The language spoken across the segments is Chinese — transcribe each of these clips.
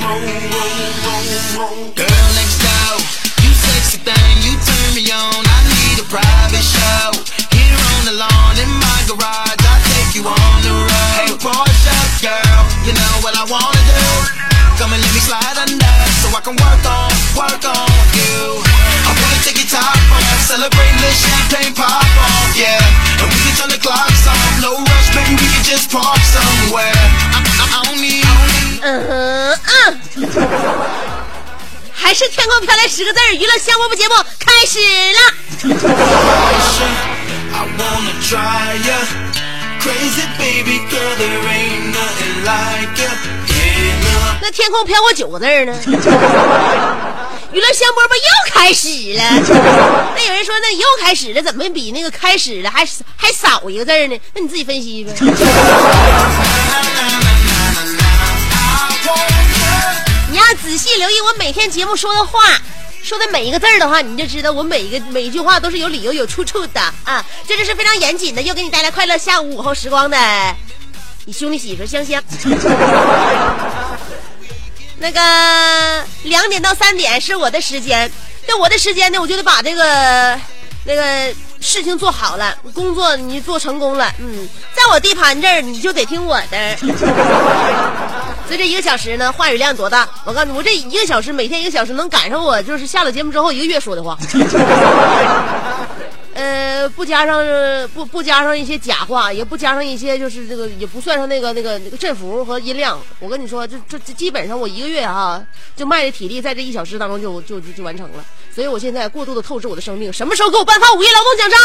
roll, roll, roll, roll. Girl you sexy thing, you turn me on. I need a private show. Here on the lawn in my garage, I'll take you on the road. Hey, Porsche girl, you know what I wanna do. Come and let me slide under, so I can work on, work on you. I wanna take your top off, celebrate, let champagne pop off, yeah. And we can turn the clocks off, no rush, baby, we can just park somewhere. I, I, I don't need. 嗯哼嗯，还是天空飘来十个字儿，娱乐香饽饽节目开始了。那天空飘过九个字儿呢？娱乐香饽饽又开始了。那有人说，那又开始了，怎么比那个开始了还还少一个字呢？那你自己分析呗。仔细留意我每天节目说的话，说的每一个字儿的话，你就知道我每一个每一句话都是有理由、有出处的啊！这就是非常严谨的，又给你带来快乐下午午后时光的你兄弟媳妇香香。那个两点到三点是我的时间，那我的时间呢，我就得把这个那个事情做好了，工作你做成功了，嗯，在我地盘这儿你就得听我的。所以这一个小时呢，话语量多大？我告诉你，我这一个小时，每天一个小时，能赶上我就是下了节目之后一个月说的话。呃，不加上不不加上一些假话，也不加上一些就是这个，也不算上那个那个那个振幅和音量。我跟你说，这这这基本上我一个月哈、就卖的体力在这一小时当中就就就完成了。所以我现在过度的透支我的生命，什么时候给我颁发五一劳动奖章？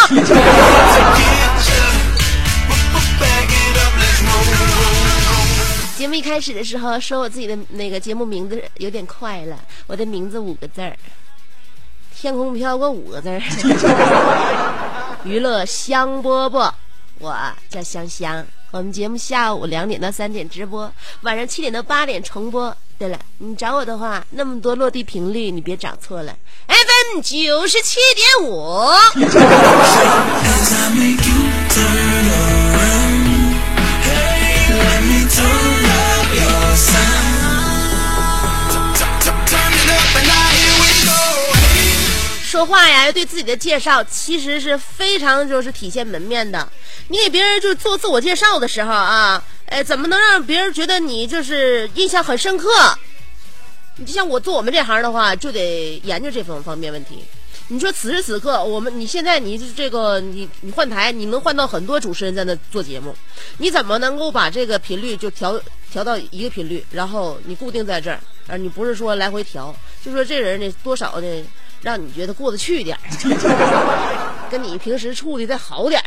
节目一开始的时候说我自己的那个节目名字有点快了，我的名字五个字儿，天空飘过五个字儿，娱乐香饽饽，我叫香香。我们节目下午两点到三点直播，晚上七点到八点重播。对了，你找我的话，那么多落地频率你别找错了，FM 九十七点五。说话呀，要对自己的介绍其实是非常就是体现门面的。你给别人就做自我介绍的时候啊，呃，怎么能让别人觉得你就是印象很深刻？你就像我做我们这行的话，就得研究这方方面问题。你说此时此刻，我们你现在你这个你你换台，你能换到很多主持人在那做节目，你怎么能够把这个频率就调调到一个频率，然后你固定在这儿，而你不是说来回调，就说这人呢多少呢，让你觉得过得去一点儿，跟你平时处的再好点儿。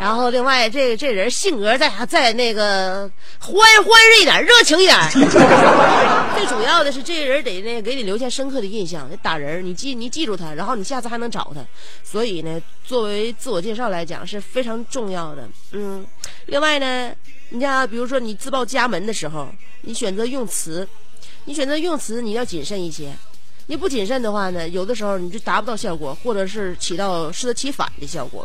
然后另外这这人性格再再那个欢欢实一点，热情一点。最主要的是这人得那给你留下深刻的印象，得打人，你记你记住他，然后你下次还能找他。所以呢，作为自我介绍来讲是非常重要的。嗯，另外呢，你像比如说你自报家门的时候，你选择用词，你选择用词你要谨慎一些。你不谨慎的话呢，有的时候你就达不到效果，或者是起到适得其反的效果。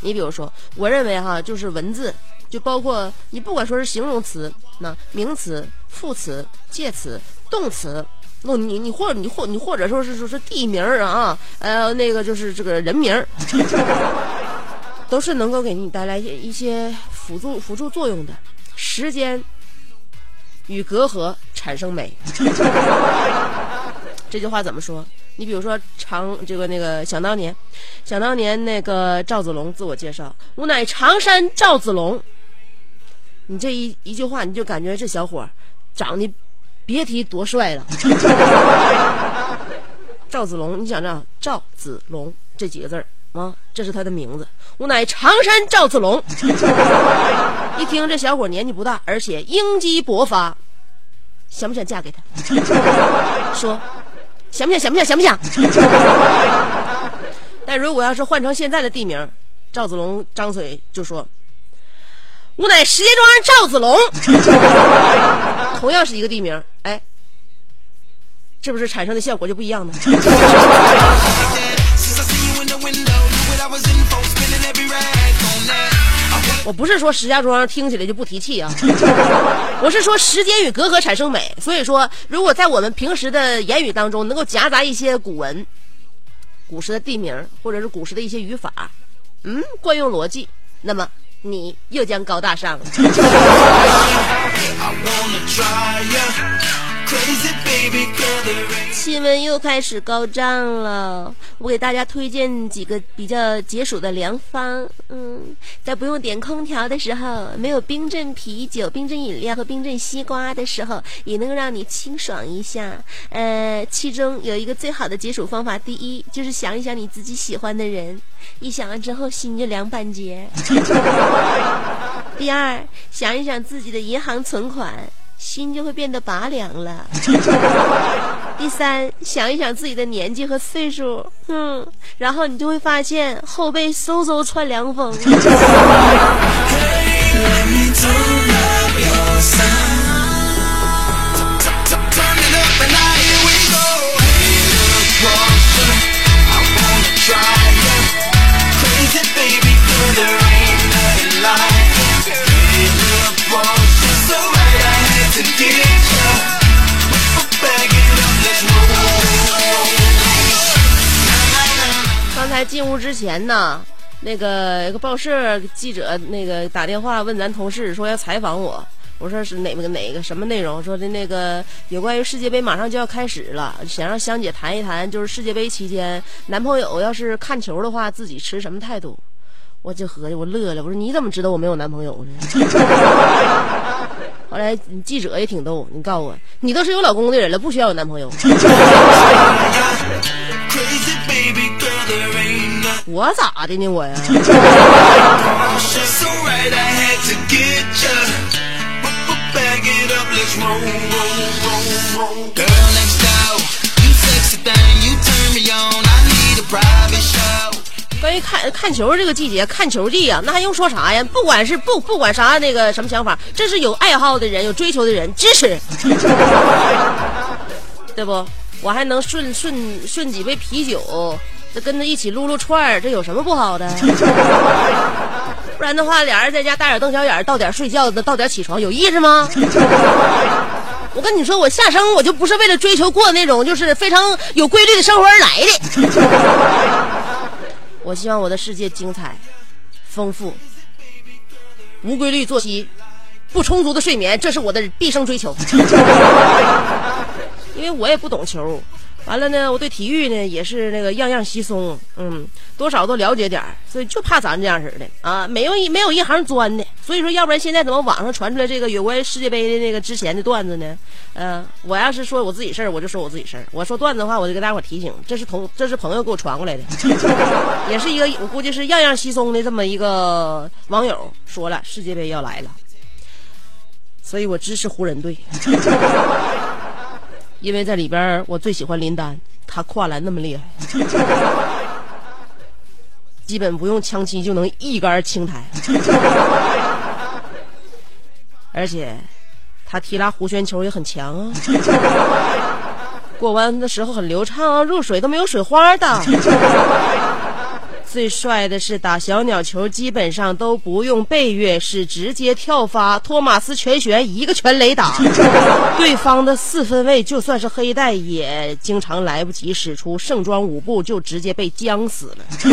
你比如说，我认为哈，就是文字，就包括你不管说是形容词、那名词、副词、介词、动词，那你你或你或你或者说是说是地名啊，呃，那个就是这个人名，都是能够给你带来一些辅助辅助作用的。时间与隔阂产生美。这句话怎么说？你比如说长这个那个想当年，想当年那个赵子龙自我介绍，我乃常山赵子龙。你这一一句话，你就感觉这小伙长得别提多帅了。赵子龙，你想想，赵子龙这几个字儿啊，这是他的名字。我乃常山赵子龙。一听这小伙年纪不大，而且英肌勃发，想不想嫁给他？说，想不想？想不想？想不想？但如果要是换成现在的地名，赵子龙张嘴就说：“我乃石家庄赵子龙。” 同样是一个地名，哎，是不是产生的效果就不一样呢？我不是说石家庄听起来就不提气啊，我是说时间与隔阂产生美。所以说，如果在我们平时的言语当中能够夹杂一些古文、古时的地名，或者是古时的一些语法，嗯，惯用逻辑，那么你又将高大上了。气温又开始高涨了，我给大家推荐几个比较解暑的良方。嗯，在不用点空调的时候，没有冰镇啤酒、冰镇饮料和冰镇西瓜的时候，也能让你清爽一下。呃，其中有一个最好的解暑方法，第一就是想一想你自己喜欢的人，一想完之后心就凉半截。第二，想一想自己的银行存款，心就会变得拔凉了。第三，想一想自己的年纪和岁数，嗯，然后你就会发现后背嗖嗖窜凉风。才进屋之前呢，那个有个报社记者那个打电话问咱同事说要采访我，我说是哪个哪个什么内容？说的那个有关于世界杯马上就要开始了，想让香姐谈一谈，就是世界杯期间男朋友要是看球的话，自己持什么态度？我就合计，我乐了，我说你怎么知道我没有男朋友呢？后来记者也挺逗，你告诉我，你都是有老公的人了，不需要有男朋友。我咋的呢？我呀？关于看看球这个季节，看球季啊，那还用说啥呀？不管是不不管啥那个什么想法，这是有爱好的人、有追求的人支持，对不？我还能顺顺顺几杯啤酒，这跟着一起撸撸串儿，这有什么不好的？不然的话，俩人在家大眼瞪小眼，到点睡觉，到点起床，有意思吗？我跟你说，我下生我就不是为了追求过那种就是非常有规律的生活而来的。我希望我的世界精彩、丰富，无规律作息，不充足的睡眠，这是我的毕生追求。因为我也不懂球，完了呢，我对体育呢也是那个样样稀松，嗯，多少都了解点儿，所以就怕咱这样式的啊，没有一没有一行钻的。所以说，要不然现在怎么网上传出来这个有关世界杯的那个之前的段子呢？嗯、我要是说我自己事儿，我就说我自己事儿；我说段子的话，我就给大伙儿提醒，这是同这是朋友给我传过来的，也是一个我估计是样样稀松的这么一个网友说了，世界杯要来了，所以我支持湖人队。因为在里边我最喜欢林丹，他跨栏那么厉害，基本不用枪击就能一杆清台，而且他提拉弧圈球也很强啊，过弯的时候很流畅啊，入水都没有水花的。最帅的是打小鸟球，基本上都不用背跃，是直接跳发，托马斯全旋一个全垒打。对方的四分卫就算是黑带，也经常来不及使出盛装舞步，就直接被僵死了。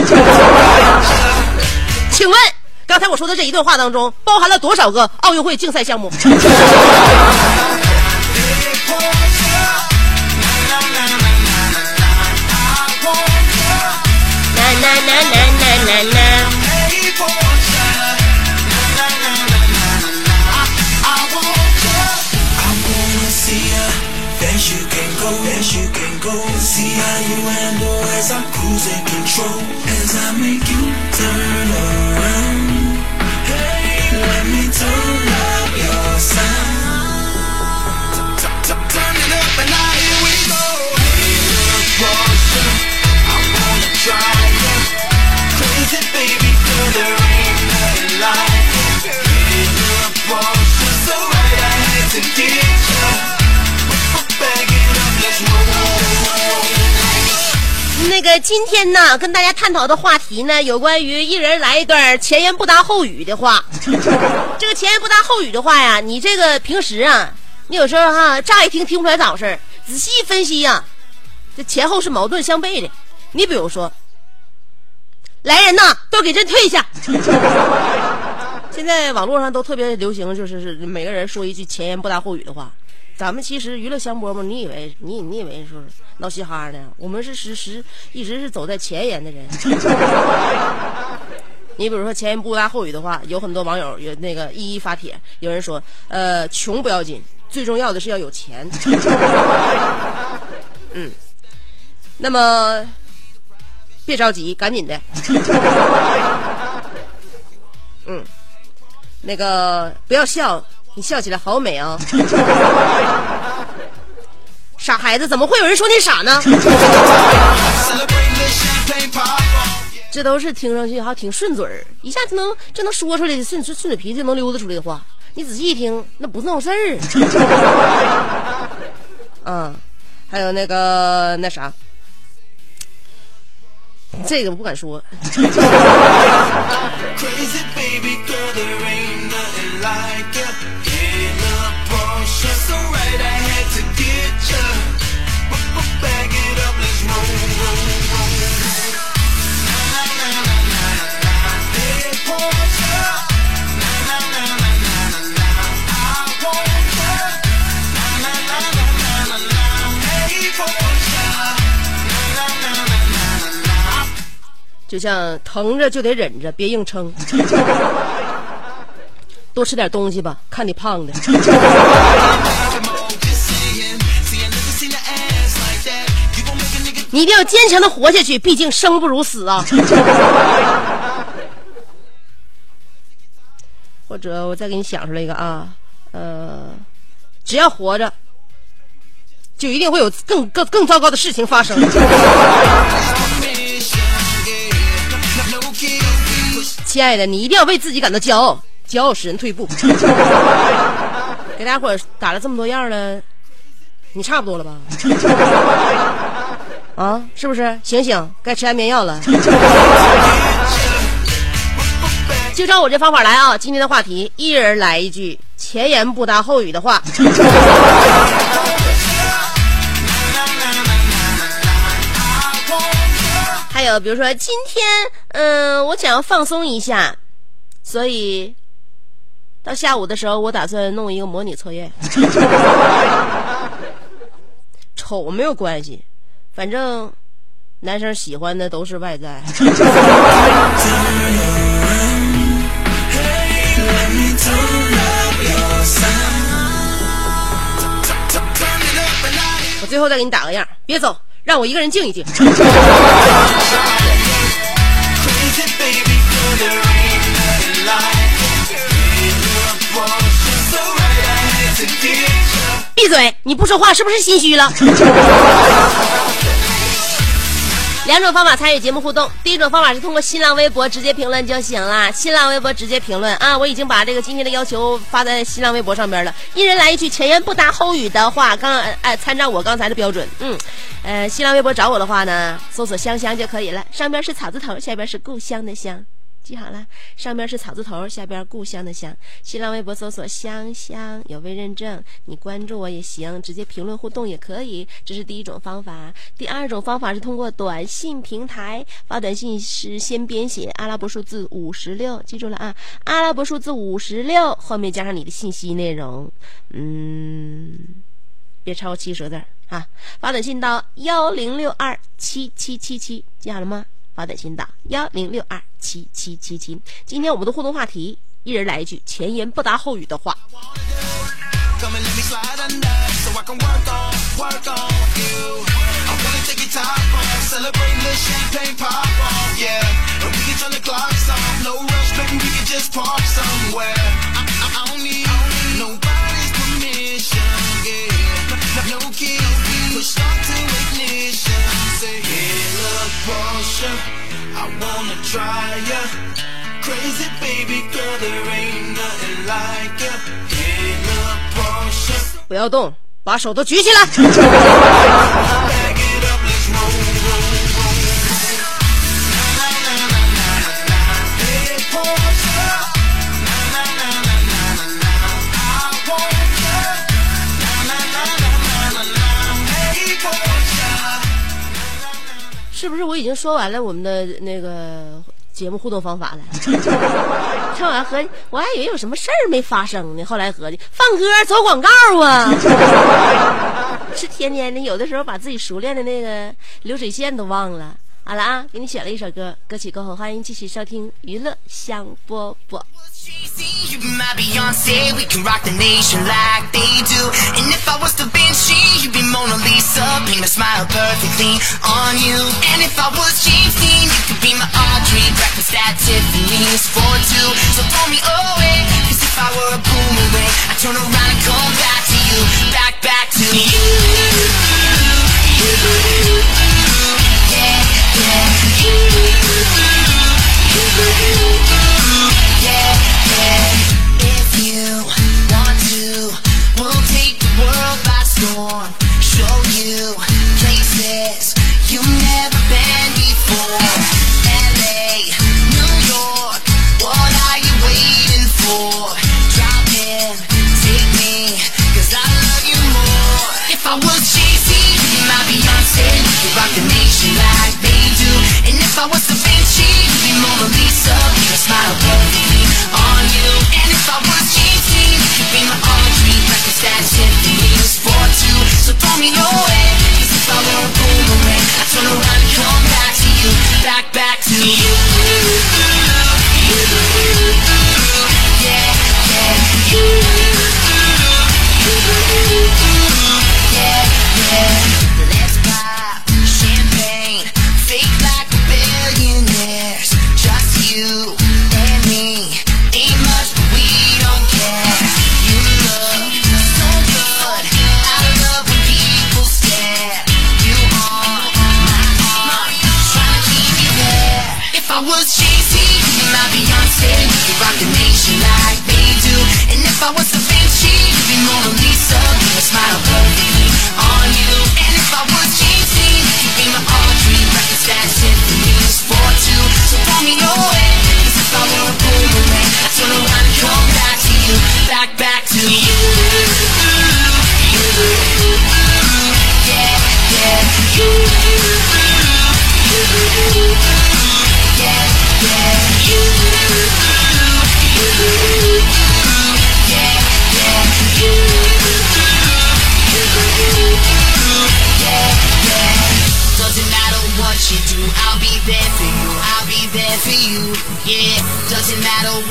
请问刚才我说的这一段话当中，包含了多少个奥运会竞赛项目？true. 今天呢，跟大家探讨的话题呢，有关于一人来一段前言不搭后语的话。这个前言不搭后语的话呀，你这个平时啊，你有时候哈、乍一听听不出来咋回事儿仔细分析呀、这前后是矛盾相悖的。你比如说，来人呐，都给朕退下！现在网络上都特别流行，就是是每个人说一句前言不搭后语的话。咱们其实娱乐香饽饽，你以为你你以为说闹嘻哈呢？我们是实实一直是走在前沿的人。你比如说前言不搭后语的话，有很多网友有那个一一发帖，有人说，呃，穷不要紧，最重要的是要有钱。嗯，那么别着急，赶紧的。嗯，那个不要笑，你笑起来好美啊！傻孩子，怎么会有人说你傻呢？这都是听上去哈挺顺嘴儿，一下就能就能说出来的顺顺顺嘴皮就能溜达出来的话，你仔细一听，那不是那种事儿。嗯，还有那个那啥，这个我不敢说。就像疼着就得忍着，别硬撑。多吃点东西吧，看你胖的。你一定要坚强的活下去，毕竟生不如死啊！或者我再给你想出来一个啊，呃，只要活着，就一定会有更更更糟糕的事情发生。亲爱的，你一定要为自己感到骄傲，骄傲使人退步。给大家伙打了这么多样了，你差不多了吧？啊，是不是？醒醒，该吃安眠药了。就照我这方法来啊！今天的话题，一人来一句前言不搭后语的话。有比如说，今天嗯、我想要放松一下，所以到下午的时候，我打算弄一个模拟测验。丑没有关系，反正男生喜欢的都是外在。我最后再给你打个样，别走，让我一个人静一静，闭嘴，你不说话是不是心虚了？两种方法参与节目互动，第一种方法是通过新浪微博直接评论就行了。新浪微博直接评论。啊，我已经把这个今天的要求发在新浪微博上边了。一人来一句前言不搭后语的话，刚哎参照我刚才的标准，嗯，呃，新浪微博找我的话呢，搜索香香就可以了，上边是草字头，下边是故乡的乡，记好了，上边是草字头，下边故乡的乡。新浪微博搜索“香香”，有微认证，你关注我也行，直接评论互动也可以。这是第一种方法。第二种方法是通过短信平台发短信，是先编写阿拉伯数字五十六，记住了啊，阿拉伯数字五十六后面加上你的信息内容，嗯，别超过七十个字啊。发短信到幺零六二七七七七，记好了吗？发短信的幺零六二七七七七。今天我们的互动话题，一人来一句前言不搭后语的话。Look, Porsche, I wanna try ya. Crazy baby girl, there ain't nothing like ya. In a Porsche. 不要动，把手都举起来。是不是我已经说完了我们的那个节目互动方法了？唱完合计，我还以为有什么事儿没发生呢，后来合计放歌走广告啊，是天天的，有的时候把自己熟练的那个流水线都忘了。好了啊，给你选了一首歌，歌曲过后欢迎继续收听娱乐香饽饽。I was Jay-Z, you'd be my Beyonce. We could rock the nation like they do. And if I was Da Vinci, you'd be Mona Lisa. A smile perfectly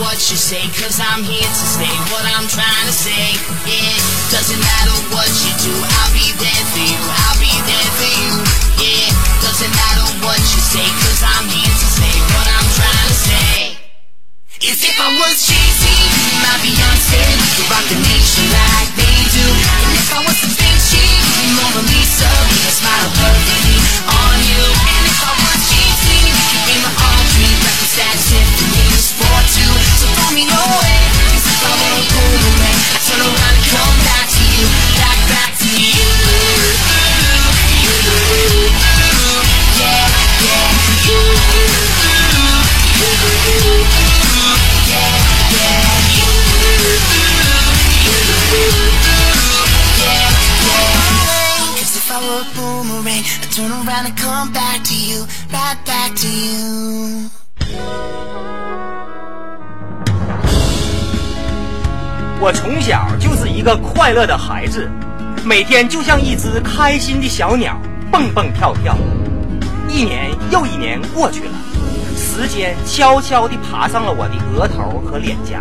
what you say, cause I'm here to say what I'm trying to say, yeah. Doesn't matter what you do, I'll be there for you, I'll be there for you, yeah. Doesn't matter what you say, cause I'm here to say what I'm trying to say. Is if I was Jay-Z, my Beyonce. Could rock the nation like they do. And if I was Vinci, you'd Mona Lisa. Smile perfectly on gonna come back to you. 我从小就是一个快乐的孩子，每天就像一只开心的小鸟，蹦蹦跳跳。一年又一年过去了，时间悄悄地爬上了我的额头和脸颊，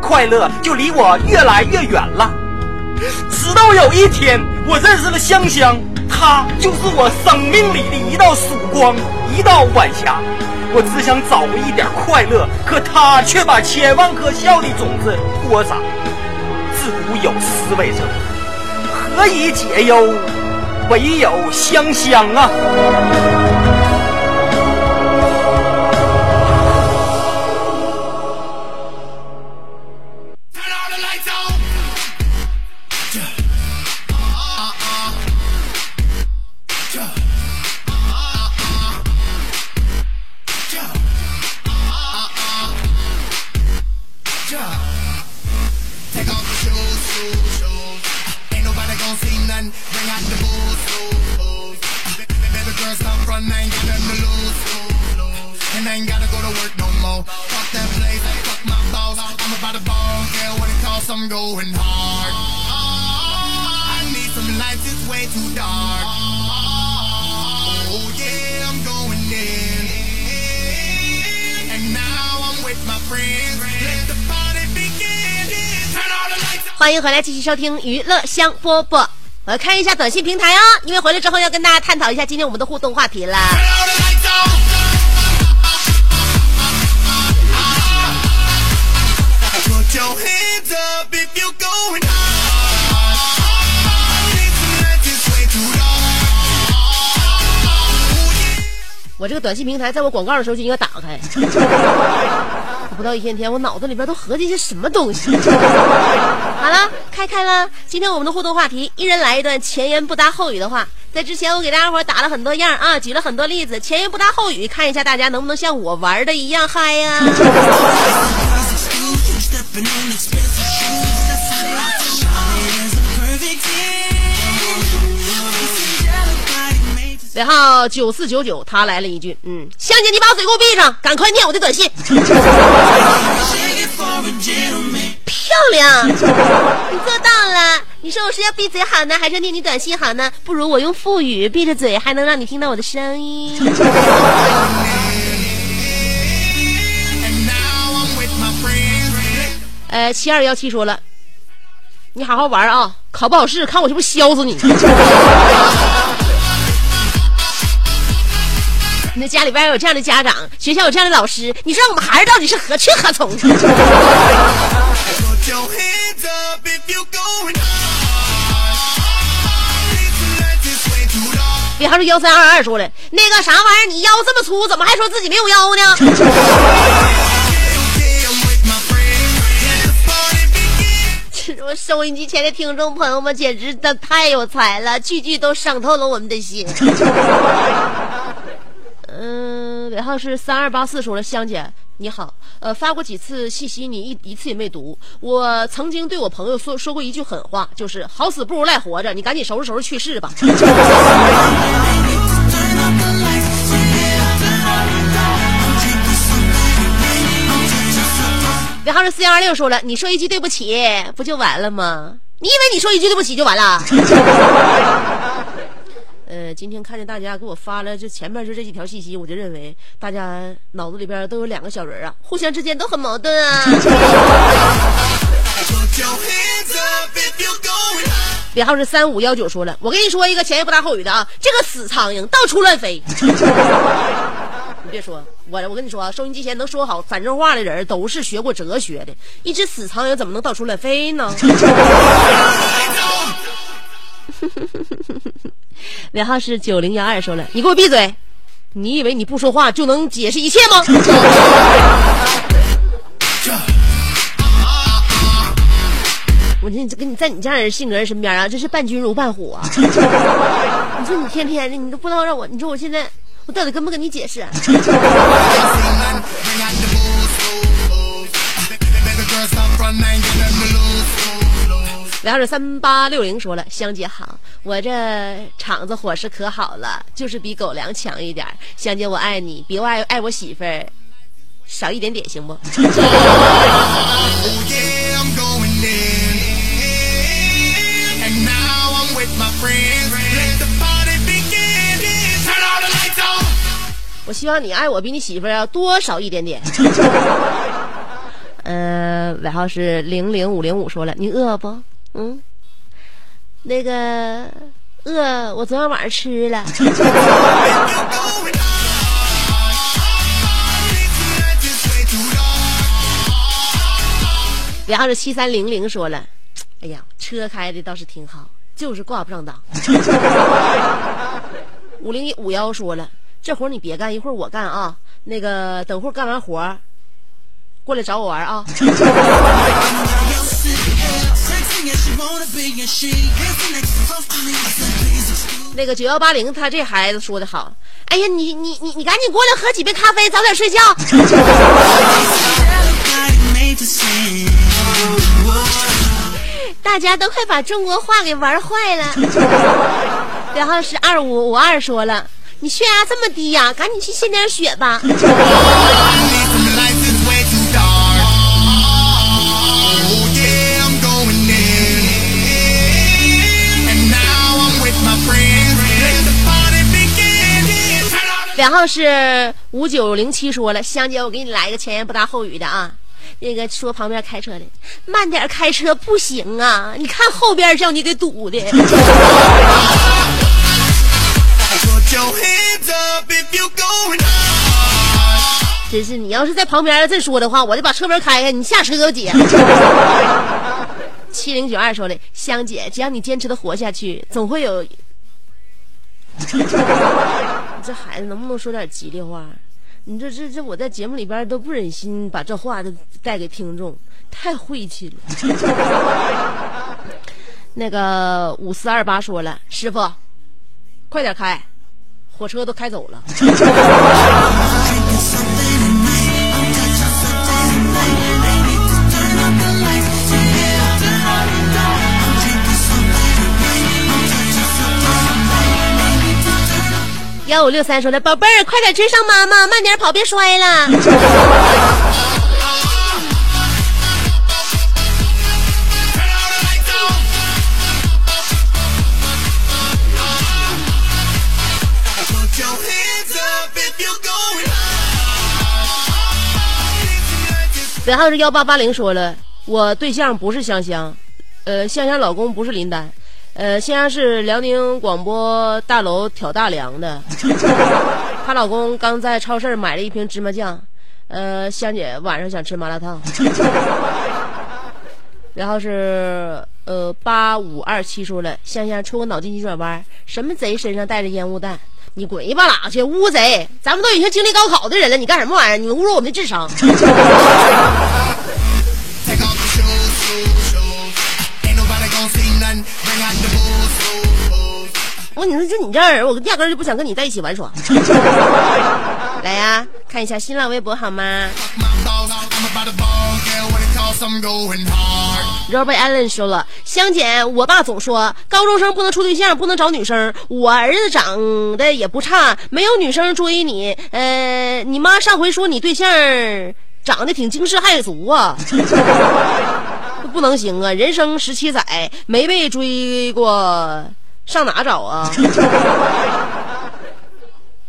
快乐就离我越来越远了。直到有一天，我认识了香香，他就是我生命里的一道曙光，一道晚霞。我只想找回一点快乐，可他却把千万颗笑的种子播撒。自古有思维者，何以解忧？唯有香香啊！I'm going hard. I need some lights, it's way too dark. Oh yeah, I'm going in. And now I'm with my friends. Let the party begin. Turn all the lights 欢迎回来，继续收听娱乐香饽饽。我要看一下短信平台哦、因为回来之后要跟大家探讨一下今天我们的互动话题了。我这个短信平台在我广告的时候就应该打开。不到一天天，我脑子里边都合计些什么东西。好了，开开了。今天我们的互动话题，一人来一段前言不搭后语的话。在之前我给大家伙打了很多样啊，举了很多例子，前言不搭后语，看一下大家能不能像我玩的一样嗨呀、尾号九四九九，他来了一句，嗯，香姐，你把嘴给我闭上，赶快念我的短信。漂亮，你做到了。你说我是要闭嘴好呢，还是念你短信好呢？不如我用腹语，闭着嘴还能让你听到我的声音。呃，七二幺七说了，你好好玩啊，考不好试，看我是不是削死你。那家里边有这样的家长，学校有这样的老师，你说我们孩子到底是何去何从？比方说幺三二二说的那个啥玩意儿，你腰这么粗，怎么还说自己没有腰呢？我收音机前的听众朋友们，简直的太有才了，句句都伤透了我们的心。然后是三二八四说了，香姐你好，呃，发过几次信息你一一次也没读。我曾经对我朋友说说过一句狠话，就是好死不如赖活着，你赶紧收拾收拾去世吧。然后是四幺二六说了，你说一句对不起，不就完了吗？你以为你说一句对不起就完了？呃，今天看见大家给我发了这前面就这几条信息，我就认为大家脑子里边都有两个小人啊，互相之间都很矛盾啊。尾号是三五幺九说了，我跟你说一个前言不搭后语的啊，这个死苍蝇到处乱飞。你别说，我我跟你说啊，收音机前能说好反正话的人都是学过哲学的，一只死苍蝇怎么能到处乱飞呢？尾号是九零幺二说了，你给我闭嘴！你以为你不说话就能解释一切吗？我这跟你在你这样人性格人身边啊，真是伴君如伴虎啊！你说你天天的，你都不知道让我，你说我现在我到底跟不跟你解释、尾号是三八六零说了，香姐好，我这厂子伙食可好了，就是比狗粮强一点儿。香姐，我爱你，比我爱爱我媳妇儿少一点点，行不？Oh. 我希望你爱我比你媳妇儿要多少一点点。呃，尾号是零零五零五说了，你饿不？嗯，那个饿，我昨天晚上吃了。尾号是七三零零说了，哎呀，车开的倒是挺好，就是挂不上档。五零五幺说了，这活儿你别干，一会儿我干啊。那个等会儿干完活儿过来找我玩儿啊。那个九幺八零，他这孩子说的好。哎呀，你你你你赶紧过来喝几杯咖啡，早点睡觉。大家都快把中国话给玩坏了。然后是二五五二说了，你血压这么低呀、赶紧去献点血吧。然后是五九零七说了，香姐，我给你来一个前言不搭后语的啊。那个说旁边开车的，慢点开车不行啊！你看后边叫你给堵的。真是，你要是在旁边再说的话，我就把车门开开，你下车吧，姐。七零九二说的，香姐，只要你坚持的活下去，总会有。你这孩子能不能说点吉利话？你这这这，我在节目里边都不忍心把这话都带给听众，太晦气了。那个五四二八说了，师傅，快点开，火车都开走了。幺五六三说的，宝贝儿，快点追上妈妈，慢点跑，别摔了。然后是幺八八零说了，我对象不是香香，呃，香香老公不是林丹。呃，香香是辽宁广播大楼挑大梁的，她老公刚在超市买了一瓶芝麻酱，呃，香姐晚上想吃麻辣烫。然后是呃八五二七说了，香香出个脑筋急转弯，什么贼身上带着烟雾弹？你滚一巴拉去，乌贼！咱们都已经经历高考的人了，你干什么玩意儿？你侮辱我们的智商！我跟你说，就你这样人，我压根儿就不想跟你在一起玩耍。来呀、看一下新浪微博好吗. Robert Allen 说了，香姐，我爸总说高中生不能处对象，不能找女生。我儿子长得也不差，没有女生追你。呃，你妈上回说你对象长得挺惊世骇俗啊，这 不能行啊！人生十七载没被追过，上哪找啊？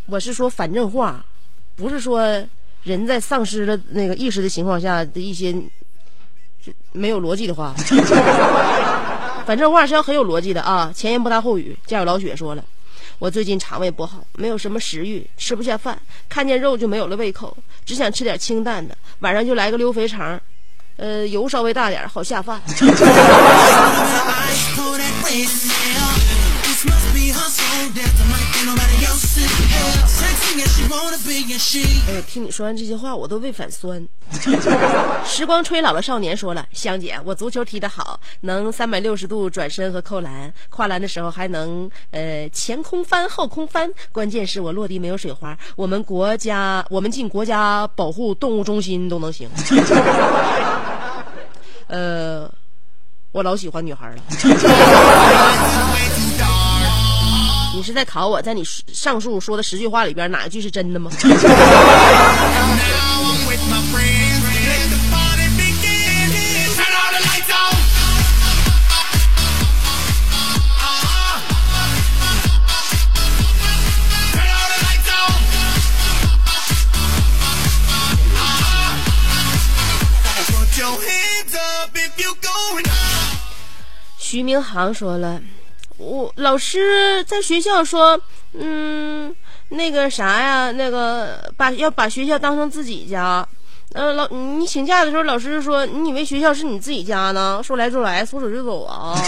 我是说反正话，不是说人在丧失了那个意识的情况下的一些没有逻辑的话。反正话是要很有逻辑的啊，前言不搭后语。家有老雪说了，我最近肠胃不好，没有什么食欲，吃不下饭，看见肉就没有了胃口，只想吃点清淡的，晚上就来个溜肥肠，呃，油稍微大点，好下饭。哎呀，听你说完这些话，我都胃反酸。时光吹老了少年说了，香姐，我足球踢得好，能三百六十度转身和扣篮，跨栏的时候还能呃前空翻后空翻，关键是我落地没有水花。我们国家，我们进国家保护动物中心都能行。呃，我老喜欢女孩了。你是在考我在你上述说的十句话里边哪一句是真的吗？徐明航说了我老师在学校说，嗯，那个啥呀，那个把要把学校当成自己家。呃，老你请假的时候，老师就说，你以为学校是你自己家呢？说来就来，说走就走啊。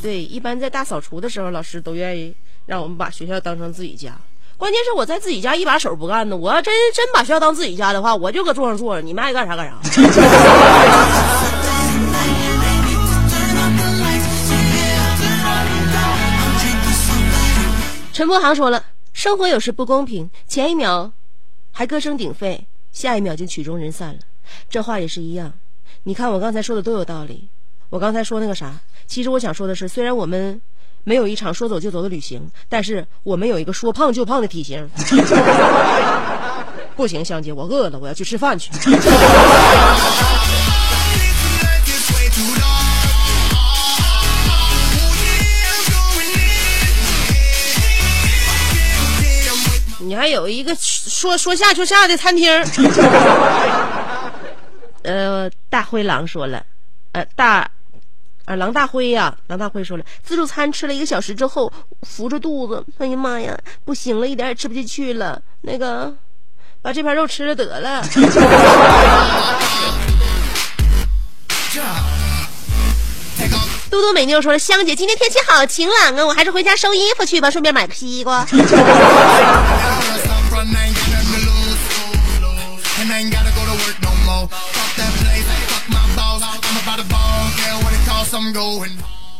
对，一般在大扫除的时候，老师都愿意让我们把学校当成自己家。关键是我在自己家一把手不干呢。我要真真把学校当自己家的话，我就搁桌上坐着，你们爱干啥干啥。陈博航说了，生活有时不公平，前一秒还歌声鼎沸，下一秒就曲终人散了。这话也是一样。你看我刚才说的都有道理。我刚才说那个啥，其实我想说的是，虽然我们没有一场说走就走的旅行，但是我们有一个说胖就胖的体型。不行，香姐，我饿了，我要去吃饭去。Oh 你还有一个说说下就下的餐厅。呃，大灰狼说了，呃，大，啊，郎大辉呀、郎大辉说了，自助餐吃了一个小时之后，扶着肚子，哎呀妈呀，不行了，一点也吃不进去了。那个，把这盘肉吃了得了。嘟嘟美妞说了，香姐，今天天气好晴朗啊，我还是回家收衣服去吧，顺便买个西瓜。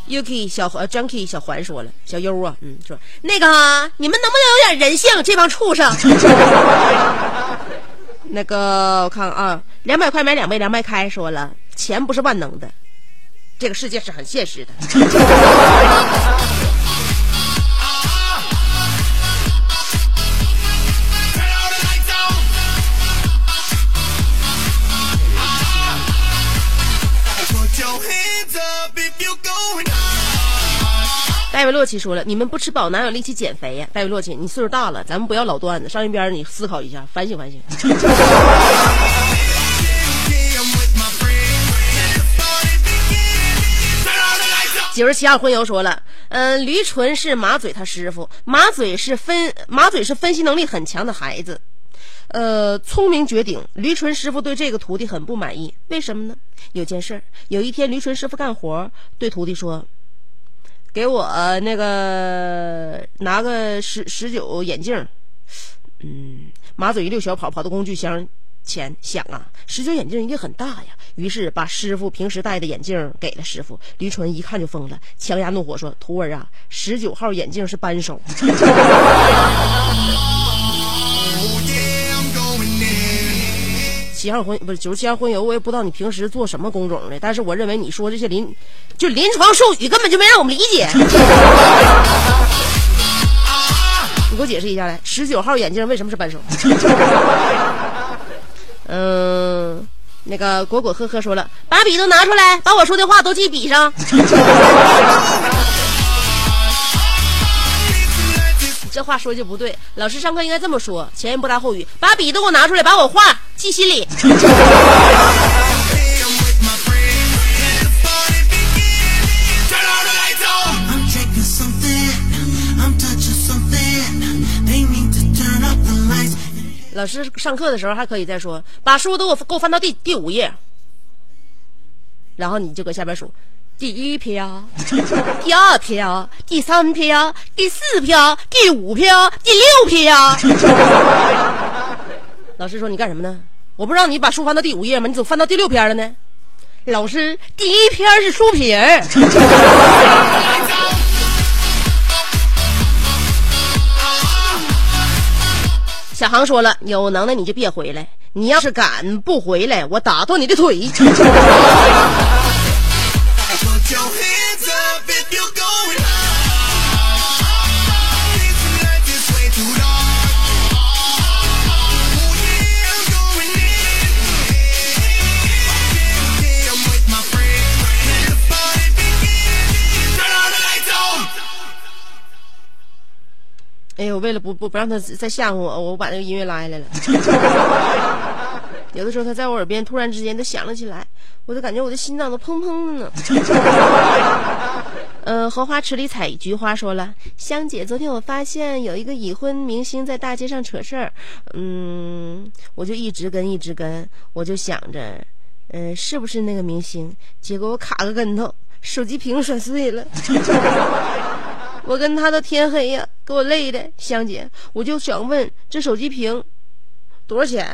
Yuki 小呃 Junkie 小环说了，小优啊，嗯，说那个你们能不能有点人性？这帮畜生。那个我看啊，两百块买两杯凉白开，说了钱不是万能的，这个世界是很现实的。戴维洛奇说了，你们不吃饱哪有力气减肥呀？戴维洛奇，你岁数大了，咱们不要老段子，上一边你思考一下，反省反省。九十七号荤油说了，嗯、驴唇是马嘴他师傅，马嘴是分马嘴是分析能力很强的孩子，呃，聪明绝顶。驴唇师傅对这个徒弟很不满意，为什么呢？有件事儿，有一天驴唇师傅干活，对徒弟说：“给我、那个拿个十十九眼镜。”嗯，马嘴一溜小跑跑到工具箱前，想啊，十九眼镜一定很大呀。于是把师傅平时戴的眼镜给了师傅。驴唇一看就疯了，强压怒火说：“徒儿啊，十九号眼镜是扳手。七号婚不是九十七号荤油，我也不知道你平时做什么工种的，但是我认为你说这些临就临床术语根本就没让我们理解。你给我解释一下来，十九号眼镜为什么是扳手？嗯，那个果果呵呵说了，把笔都拿出来，把我说的话都记笔上。这话说就不对，老师上课应该这么说：前言不搭后语，把笔都给我拿出来，把我话记心里。老师上课的时候还可以再说：把书都给我，给我翻到第第五页，然后你就搁下边数。第一篇、第二篇、第三篇、第四篇、第五篇、第六篇。老师说你干什么呢？我不让你把书翻到第五页吗？你怎么翻到第六篇了呢？老师，第一篇是书皮儿。小航说了，有能耐你就别回来，你要是敢不回来，我打断你的腿。哎呦！为了不不不让他再吓唬我，我把那个音乐拉下来了。有的时候他在我耳边突然之间就响了起来，我就感觉我的心脏都砰砰的呢。呃，荷花池里采菊花说了，香姐，昨天我发现有一个已婚明星在大街上扯事儿，嗯，我就一直跟一直跟，我就想着，呃，是不是那个明星？结果我卡个跟头，手机屏摔碎了。我跟他到天黑呀，给我累的，香姐，我就想问，这手机屏多少钱？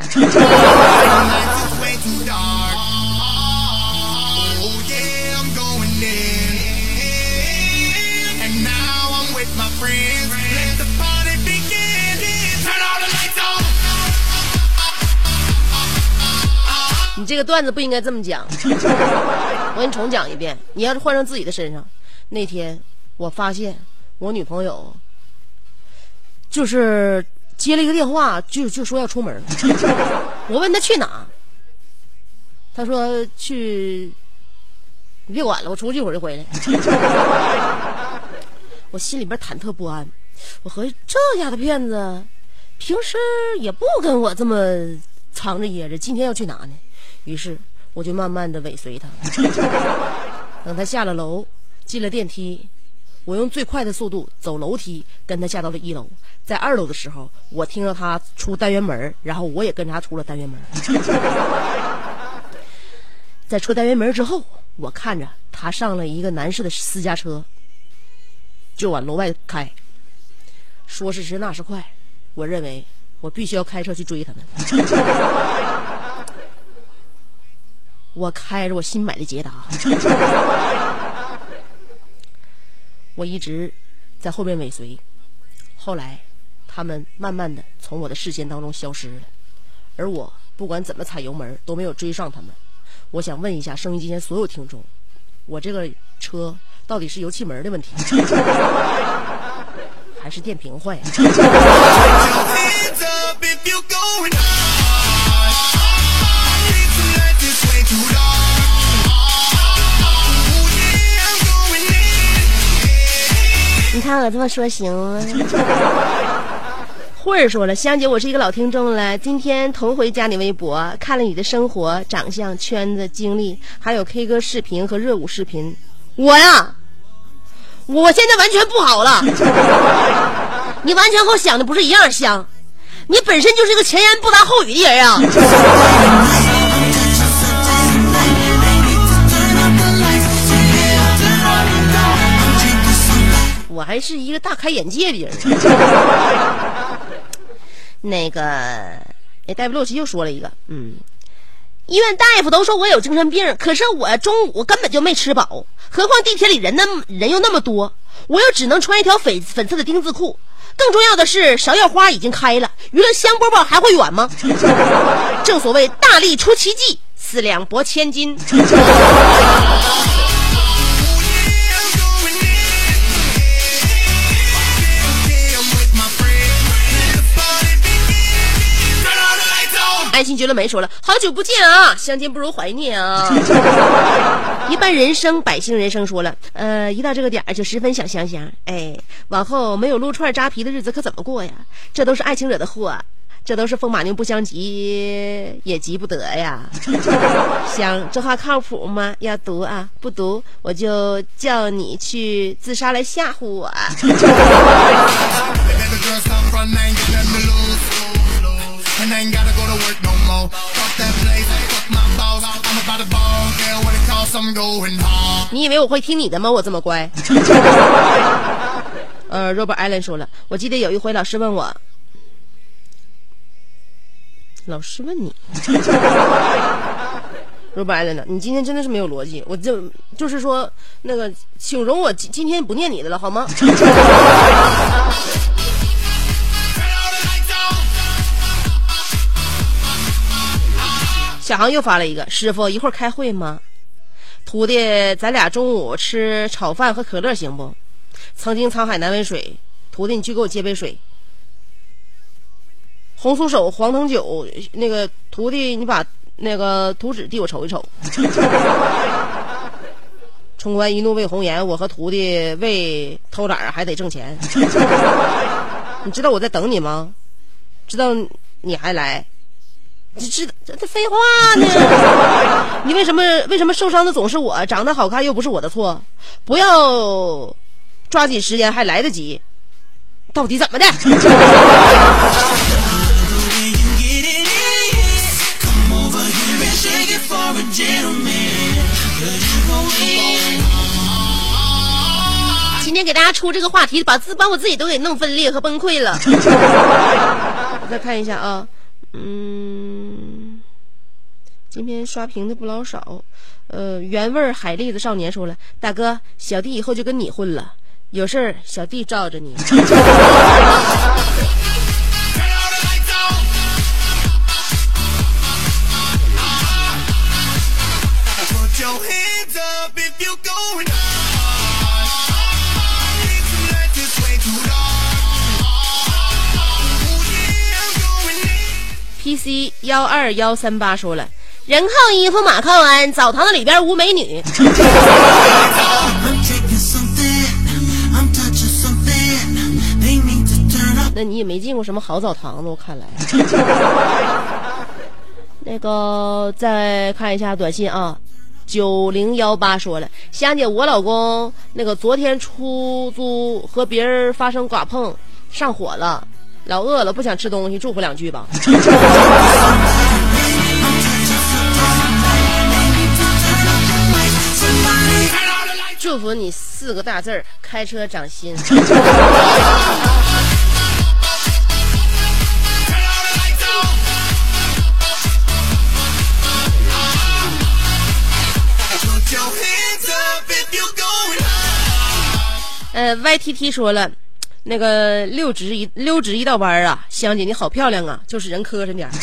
你这个段子不应该这么讲。我给你重讲一遍你要是换成自己的身上那天我发现我女朋友就是接了一个电话，就就说要出门。我问他去哪，他说去，你别管了，我出去一会儿就回来。我心里边忐忑不安，我合计这丫头片子平时也不跟我这么藏着掖着，今天要去哪呢？于是我就慢慢的尾随她，等她下了楼，进了电梯，我用最快的速度走楼梯跟他下到了一楼。在二楼的时候，我听到他出单元门，然后我也跟他出了单元门。在出单元门之后，我看着他上了一个男士的私家车，就往楼外开。说时迟，那时快，我认为我必须要开车去追他们。我开着我新买的捷达，我一直在后面尾随。后来，他们慢慢的从我的视线当中消失了，而我不管怎么踩油门都没有追上他们。我想问一下收音机前所有听众，我这个车到底是油气门的问题，还是电瓶坏了？你看我这么说行吗？慧儿说了，香姐，我是一个老听众了，今天头回加你微博，看了你的生活、长相、圈子、经历，还有 K 歌视频和热舞视频。我呀，我现在完全不好了，你完全和我想的不是一样香，你本身就是一个前言不搭后语的人啊。我还是一个大开眼界的人。那个，哎，戴夫洛奇又说了一个，嗯，医院大夫都说我有精神病，可是我中午根本就没吃饱，何况地铁里人那么人又那么多，我又只能穿一条粉粉色的丁字裤。更重要的是，芍药花已经开了，娱乐香饽饽还会远吗？正所谓大力出奇迹，四两拨千斤。爱新觉得没说了，好久不见啊，相见不如怀念啊。一半人生，百姓人生说了，呃，一到这个点儿就十分想香香，哎，往后没有撸串扎皮的日子可怎么过呀？这都是爱情惹的祸，这都是风马牛不相及也急不得呀。香，这话靠谱吗？要读啊，不读我就叫你去自杀来吓唬我。你以为我会听你的吗？我这么乖。呃，Robert Allen 说了，我记得有一回老师问我，老师问你，Robert Allen 呢？你今天真的是没有逻辑，我就就是说那个，请容我今今天不念你的了，好吗？小航又发了一个，师傅一会儿开会吗？徒弟，咱俩中午吃炒饭和可乐行不？曾经沧海难为水，徒弟你去给我接杯水。红酥手、黄藤酒，那个徒弟你把那个图纸递我瞅一瞅。冲冠一怒为红颜，我和徒弟为偷懒还得挣钱。你知道我在等你吗？知道你还来？你知道这这废话呢？你为什么为什么受伤的总是我？长得好看又不是我的错，不要抓紧时间，还来得及。到底怎么的？今天给大家出这个话题，把自把我自己都给弄分裂和崩溃了。我 再看一下啊，嗯，今天刷屏的不老少。呃，原味海蛎子少年说了，大哥，小弟以后就跟你混了，有事儿小弟罩着你。PC 幺二幺三八说了，人靠衣服马靠鞍，澡堂子里边无美女。那你也没进过什么好澡堂子，我看来。那个再看一下短信啊，九零幺八说了，香姐，我老公那个昨天出租和别人发生剐碰，上火了，老饿了不想吃东西，祝福两句吧。祝福你四个大字儿，开车长心。呃，YTT 说了。那个溜直一溜直一道弯啊，香姐你好漂亮啊，就是人磕碜点。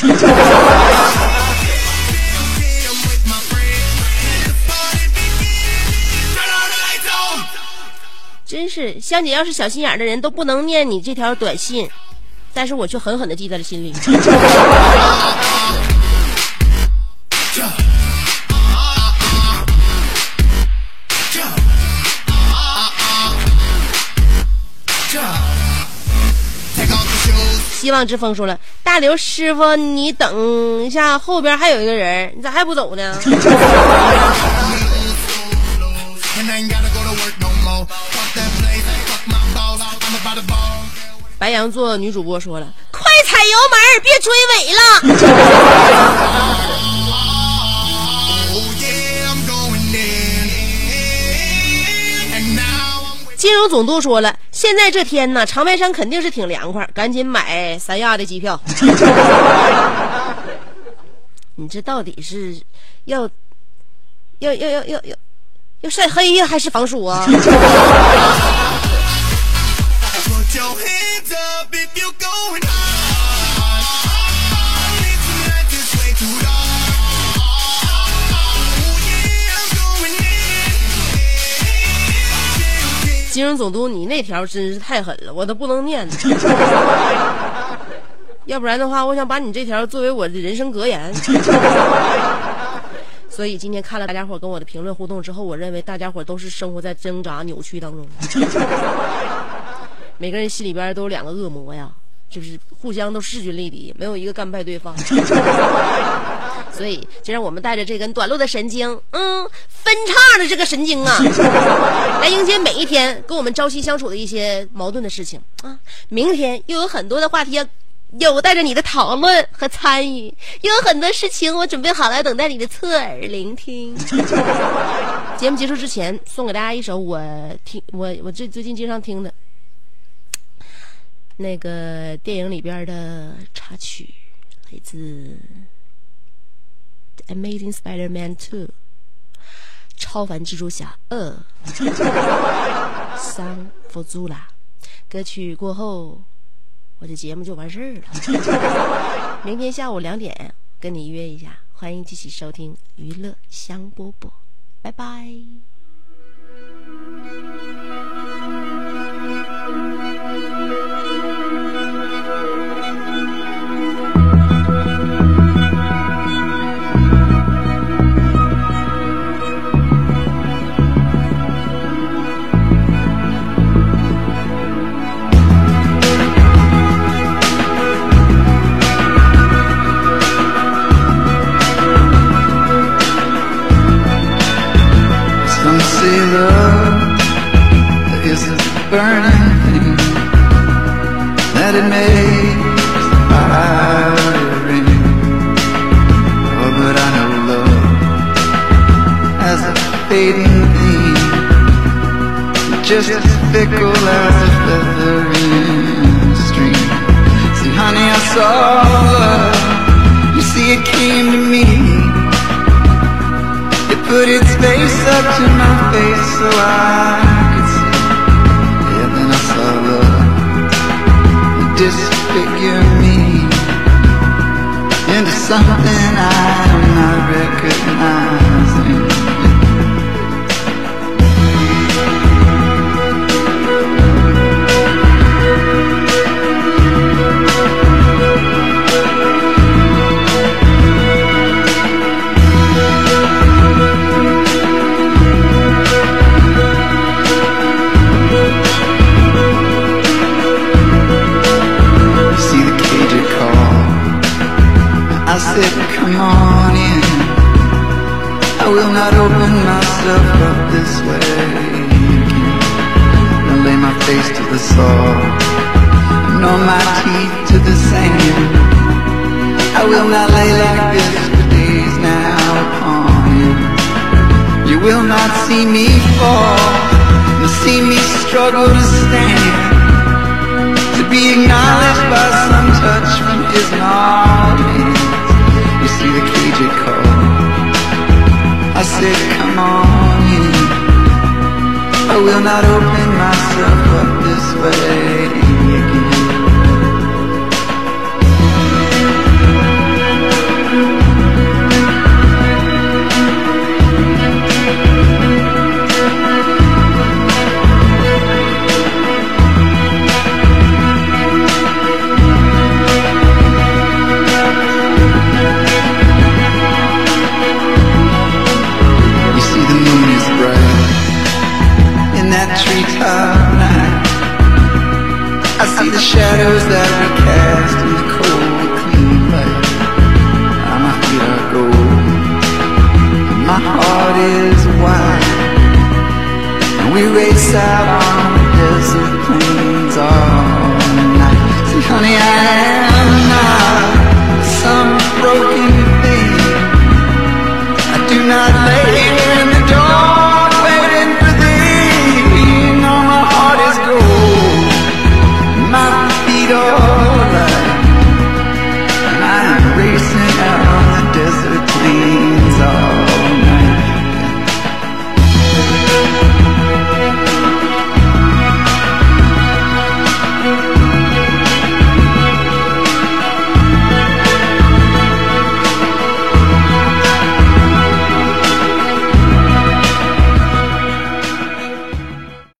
真是香姐要是小心眼的人都不能念你这条短信，但是我却狠狠的记在了心里。希望之风说了大刘师傅你等一下后边还有一个人你咋还不走呢？白羊座女主播说了快踩油门别追尾了。总督说了，现在这天呢，长白山肯定是挺凉快，赶紧买三亚的机票。你这到底是要要要要要要要晒黑呀，还是防暑啊？金融总督，你那条真是太狠了，我都不能念。要不然的话，我想把你这条作为我的人生格言。所以今天看了大家伙跟我的评论互动之后，我认为大家伙都是生活在挣扎扭曲当中，每个人心里边都有两个恶魔呀，就是互相都势均力敌，没有一个干不败对方。所以，就让我们带着这根短路的神经，嗯，分叉的这个神经啊，来迎接每一天跟我们朝夕相处的一些矛盾的事情啊。明天又有很多的话题要有待着你的讨论和参与，又有很多事情我准备好了，等待你的侧耳聆听。节目结束之前，送给大家一首我听我我最最近经常听的那个电影里边的插曲，来自《Amazing Spider-Man Two，》超凡蜘蛛侠二 桑佛祖拉。歌曲过后，我的节目就完事儿了。明天下午两点跟你约一下，欢迎继续收听娱乐香饽饽，拜。拜 just as fickle as a feather in a string. See, honey, I saw love. You see, it came to me. It put its face up to my face so I could see. Yeah, then I saw love disfigure me into something I don't recognizing. Said, come on in. I will not open myself up this way again. I'll lay my face to the saw. Gnaw my teeth to the sand. I will not lay like this for days now upon you. You will not see me fall. You'll see me struggle to stand to be acknowledged by some touch from his hands. You see the cage it called. I said, come on in. I will not open myself up this way the shadows that we cast in the cold, clean light. Ah, my feet are gold, my heart is wide, and we race out on the desert plains all night. See, honey, I